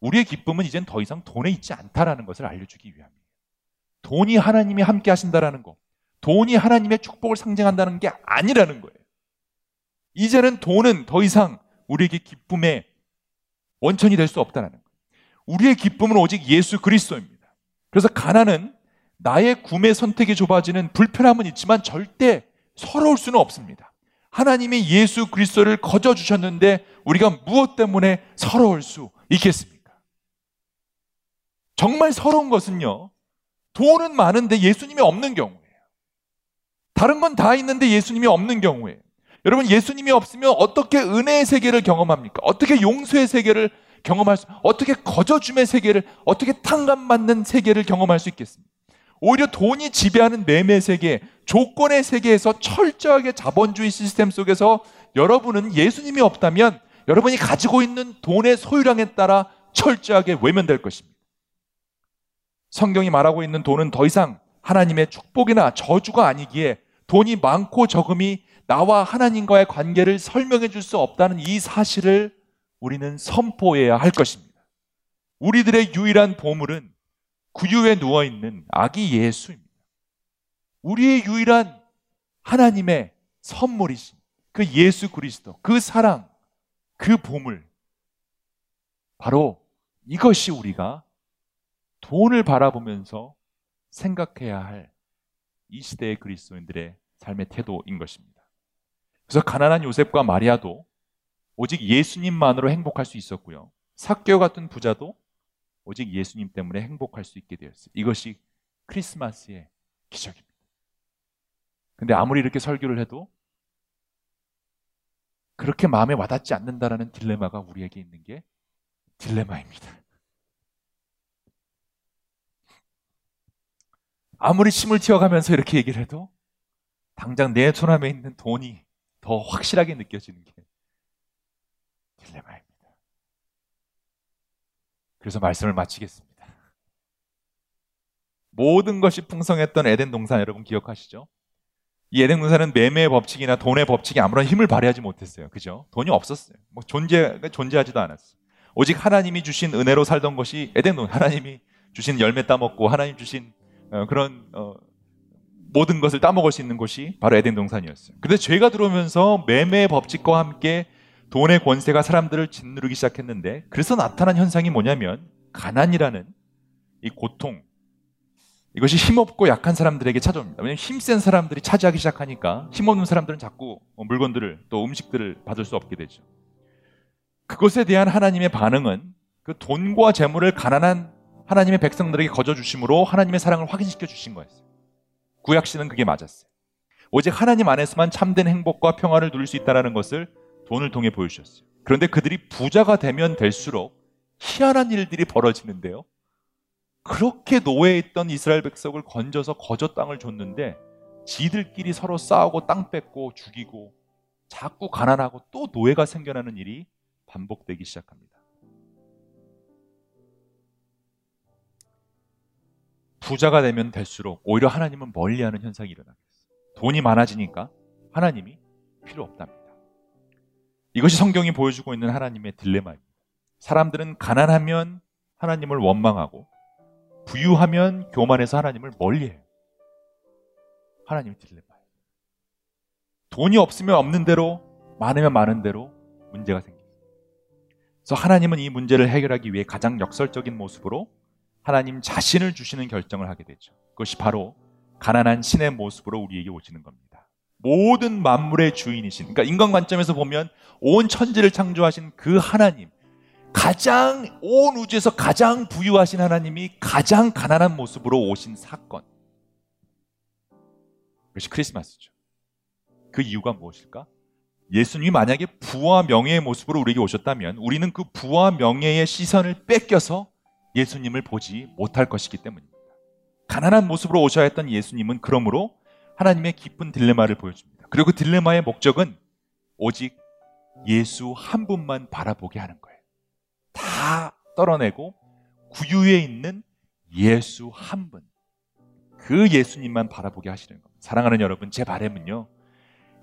[SPEAKER 1] 우리의 기쁨은 이젠 더 이상 돈에 있지 않다라는 것을 알려주기 위함이에요. 돈이 하나님이 함께 하신다라는 거. 돈이 하나님의 축복을 상징한다는 게 아니라는 거예요. 이제는 돈은 더 이상 우리에게 기쁨의 원천이 될 수 없다는 거예요. 우리의 기쁨은 오직 예수 그리스도입니다. 그래서 가난은 나의 구매 선택이 좁아지는 불편함은 있지만 절대 서러울 수는 없습니다. 하나님이 예수 그리스도를 거저 주셨는데 우리가 무엇 때문에 서러울 수 있겠습니까? 정말 서러운 것은요. 돈은 많은데 예수님이 없는 경우예요. 다른 건 다 있는데 예수님이 없는 경우에 여러분 예수님이 없으면 어떻게 은혜의 세계를 경험합니까? 어떻게 용서의 세계를 경험할 수, 어떻게 거저줌의 세계를, 어떻게 탕감받는 세계를 경험할 수 있겠습니까? 오히려 돈이 지배하는 매매 세계, 조건의 세계에서 철저하게 자본주의 시스템 속에서 여러분은 예수님이 없다면 여러분이 가지고 있는 돈의 소유량에 따라 철저하게 외면될 것입니다. 성경이 말하고 있는 돈은 더 이상 하나님의 축복이나 저주가 아니기에 돈이 많고 적음이 나와 하나님과의 관계를 설명해 줄 수 없다는 이 사실을 우리는 선포해야 할 것입니다. 우리들의 유일한 보물은 구유에 누워 있는 아기 예수입니다. 우리의 유일한 하나님의 선물이신 그 예수 그리스도, 그 사랑, 그 보물. 바로 이것이 우리가 돈을 바라보면서 생각해야 할 이 시대의 그리스도인들의 삶의 태도인 것입니다. 그래서 가난한 요셉과 마리아도 오직 예수님만으로 행복할 수 있었고요. 사케오 같은 부자도 오직 예수님 때문에 행복할 수 있게 되었어요. 이것이 크리스마스의 기적입니다. 근데 아무리 이렇게 설교를 해도 그렇게 마음에 와닿지 않는다라는 딜레마가 우리에게 있는 게 딜레마입니다. 아무리 침을 튀어가면서 이렇게 얘기를 해도 당장 내 손안에 있는 돈이 더 확실하게 느껴지는 게 딜레마입니다. 그래서 말씀을 마치겠습니다. 모든 것이 풍성했던 에덴 동산 여러분 기억하시죠? 이 에덴 동산은 매매의 법칙이나 돈의 법칙이 아무런 힘을 발휘하지 못했어요. 그죠? 돈이 없었어요. 뭐 존재, 존재하지도 않았어요. 오직 하나님이 주신 은혜로 살던 것이 에덴 동산. 하나님이 주신 열매 따먹고 하나님 주신 어, 그런 어, 모든 것을 따먹을 수 있는 곳이 바로 에덴 동산이었어요. 근데 죄가 들어오면서 매매 법칙과 함께 돈의 권세가 사람들을 짓누르기 시작했는데 그래서 나타난 현상이 뭐냐면 가난이라는 이 고통, 이것이 힘없고 약한 사람들에게 찾아옵니다. 왜냐하면 힘센 사람들이 차지하기 시작하니까 힘없는 사람들은 자꾸 물건들을 또 음식들을 받을 수 없게 되죠. 그것에 대한 하나님의 반응은 그 돈과 재물을 가난한 하나님의 백성들에게 거저 주심으로 하나님의 사랑을 확인시켜 주신 거였어요. 구약 시는 그게 맞았어요. 오직 하나님 안에서만 참된 행복과 평화를 누릴 수 있다는 것을 돈을 통해 보여주셨어요. 그런데 그들이 부자가 되면 될수록 희한한 일들이 벌어지는데요. 그렇게 노예에 있던 이스라엘 백성을 건져서 거저 땅을 줬는데 지들끼리 서로 싸우고 땅 뺏고 죽이고 자꾸 가난하고 또 노예가 생겨나는 일이 반복되기 시작합니다. 부자가 되면 될수록 오히려 하나님은 멀리하는 현상이 일어나겠어요. 돈이 많아지니까 하나님이 필요 없답니다. 이것이 성경이 보여주고 있는 하나님의 딜레마입니다. 사람들은 가난하면 하나님을 원망하고 부유하면 교만해서 하나님을 멀리해요. 하나님의 딜레마예요. 돈이 없으면 없는 대로 많으면 많은 대로 문제가 생깁니다. 그래서 하나님은 이 문제를 해결하기 위해 가장 역설적인 모습으로 하나님 자신을 주시는 결정을 하게 되죠. 그것이 바로 가난한 신의 모습으로 우리에게 오시는 겁니다. 모든 만물의 주인이신, 그러니까 인간 관점에서 보면 온 천지를 창조하신 그 하나님, 가장 온 우주에서 가장 부유하신 하나님이 가장 가난한 모습으로 오신 사건. 그것이 크리스마스죠. 그 이유가 무엇일까? 예수님이 만약에 부와 명예의 모습으로 우리에게 오셨다면 우리는 그 부와 명예의 시선을 뺏겨서 예수님을 보지 못할 것이기 때문입니다. 가난한 모습으로 오셔야 했던 예수님은 그러므로 하나님의 깊은 딜레마를 보여줍니다. 그리고 그 딜레마의 목적은 오직 예수 한 분만 바라보게 하는 거예요. 다 떨어내고 구유에 있는 예수 한 분. 그 예수님만 바라보게 하시는 겁니다. 사랑하는 여러분, 제 바람은요.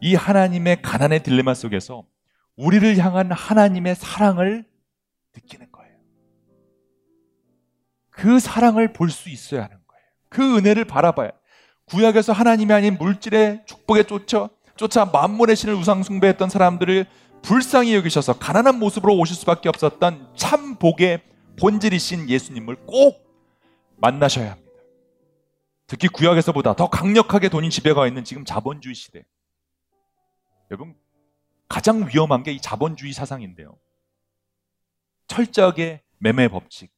[SPEAKER 1] 이 하나님의 가난의 딜레마 속에서 우리를 향한 하나님의 사랑을 느끼는 거예요. 그 사랑을 볼 수 있어야 하는 거예요. 그 은혜를 바라봐야. 구약에서 하나님이 아닌 물질의 축복에 쫓아 쫓아 만물의 신을 우상 숭배했던 사람들을 불쌍히 여기셔서 가난한 모습으로 오실 수밖에 없었던 참 복의 본질이신 예수님을 꼭 만나셔야 합니다. 특히 구약에서보다 더 강력하게 돈이 지배가 있는 지금 자본주의 시대. 여러분, 가장 위험한 게 이 자본주의 사상인데요. 철저하게 매매 법칙,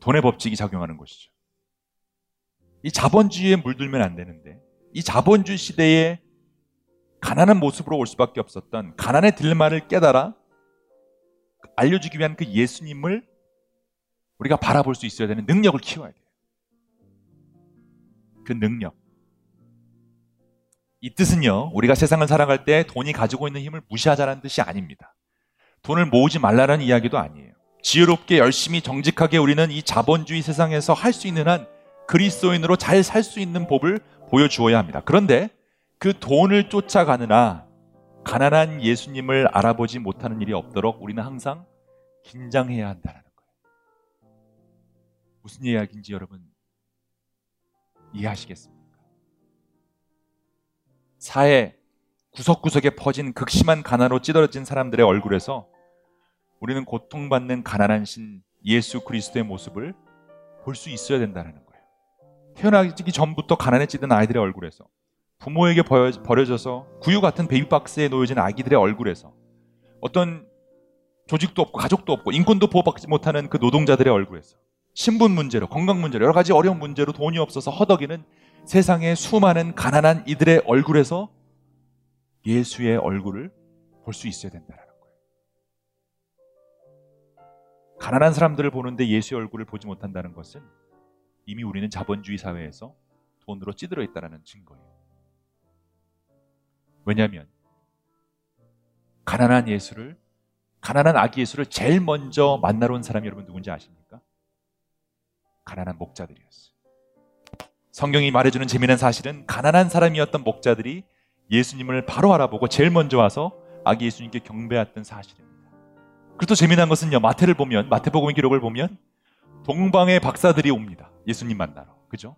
[SPEAKER 1] 돈의 법칙이 작용하는 것이죠. 이 자본주의에 물들면 안 되는데, 이 자본주의 시대에 가난한 모습으로 올 수밖에 없었던 가난의 딜레마를 깨달아 알려주기 위한 그 예수님을 우리가 바라볼 수 있어야 되는 능력을 키워야 돼요. 그 능력. 이 뜻은요, 우리가 세상을 살아갈 때 돈이 가지고 있는 힘을 무시하자는 뜻이 아닙니다. 돈을 모으지 말라는 이야기도 아니에요. 지혜롭게 열심히 정직하게 우리는 이 자본주의 세상에서 할 수 있는 한 그리스도인으로 잘 살 수 있는 법을 보여주어야 합니다. 그런데 그 돈을 쫓아가느라 가난한 예수님을 알아보지 못하는 일이 없도록 우리는 항상 긴장해야 한다는 거예요. 무슨 이야기인지 여러분 이해하시겠습니까? 사회 구석구석에 퍼진 극심한 가난으로 찌들어진 사람들의 얼굴에서 우리는 고통받는 가난한 신 예수 그리스도의 모습을 볼 수 있어야 된다는 거예요. 태어나기 전부터 가난해지던 아이들의 얼굴에서 부모에게 버려져서 구유 같은 베이비박스에 놓여진 아기들의 얼굴에서 어떤 조직도 없고 가족도 없고 인권도 보호받지 못하는 그 노동자들의 얼굴에서 신분 문제로 건강 문제로 여러 가지 어려운 문제로 돈이 없어서 허덕이는 세상의 수많은 가난한 이들의 얼굴에서 예수의 얼굴을 볼 수 있어야 된다는 거예요. 가난한 사람들을 보는데 예수의 얼굴을 보지 못한다는 것은 이미 우리는 자본주의 사회에서 돈으로 찌들어 있다는 증거예요. 왜냐하면 가난한 예수를 가난한 아기 예수를 제일 먼저 만나러 온 사람이 여러분 누군지 아십니까? 가난한 목자들이었어요. 성경이 말해주는 재미난 사실은 가난한 사람이었던 목자들이 예수님을 바로 알아보고 제일 먼저 와서 아기 예수님께 경배했던 사실입니다. 그리고 재미난 것은요, 마태를 보면, 마태복음 기록을 보면, 동방의 박사들이 옵니다. 예수님 만나러. 그죠?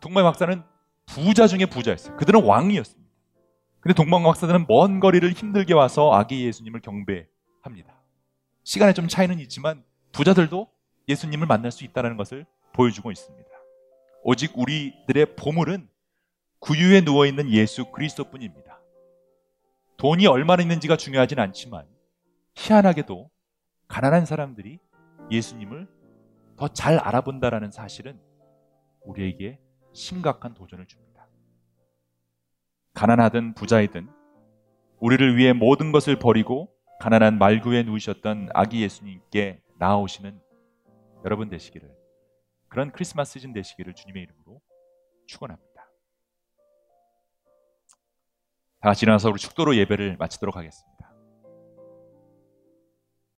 [SPEAKER 1] 동방의 박사는 부자 중에 부자였어요. 그들은 왕이었습니다. 근데 동방 박사들은 먼 거리를 힘들게 와서 아기 예수님을 경배합니다. 시간에 좀 차이는 있지만 부자들도 예수님을 만날 수 있다는 것을 보여주고 있습니다. 오직 우리들의 보물은 구유에 누워 있는 예수 그리스도뿐입니다. 돈이 얼마나 있는지가 중요하진 않지만 희한하게도 가난한 사람들이 예수님을 더 잘 알아본다라는 사실은 우리에게 심각한 도전을 줍니다. 가난하든 부자이든 우리를 위해 모든 것을 버리고 가난한 말구에 누우셨던 아기 예수님께 나아오시는 여러분 되시기를 그런 크리스마스 시즌 되시기를 주님의 이름으로 축원합니다. 다 같이 일어나서 우리 축도로 예배를 마치도록 하겠습니다.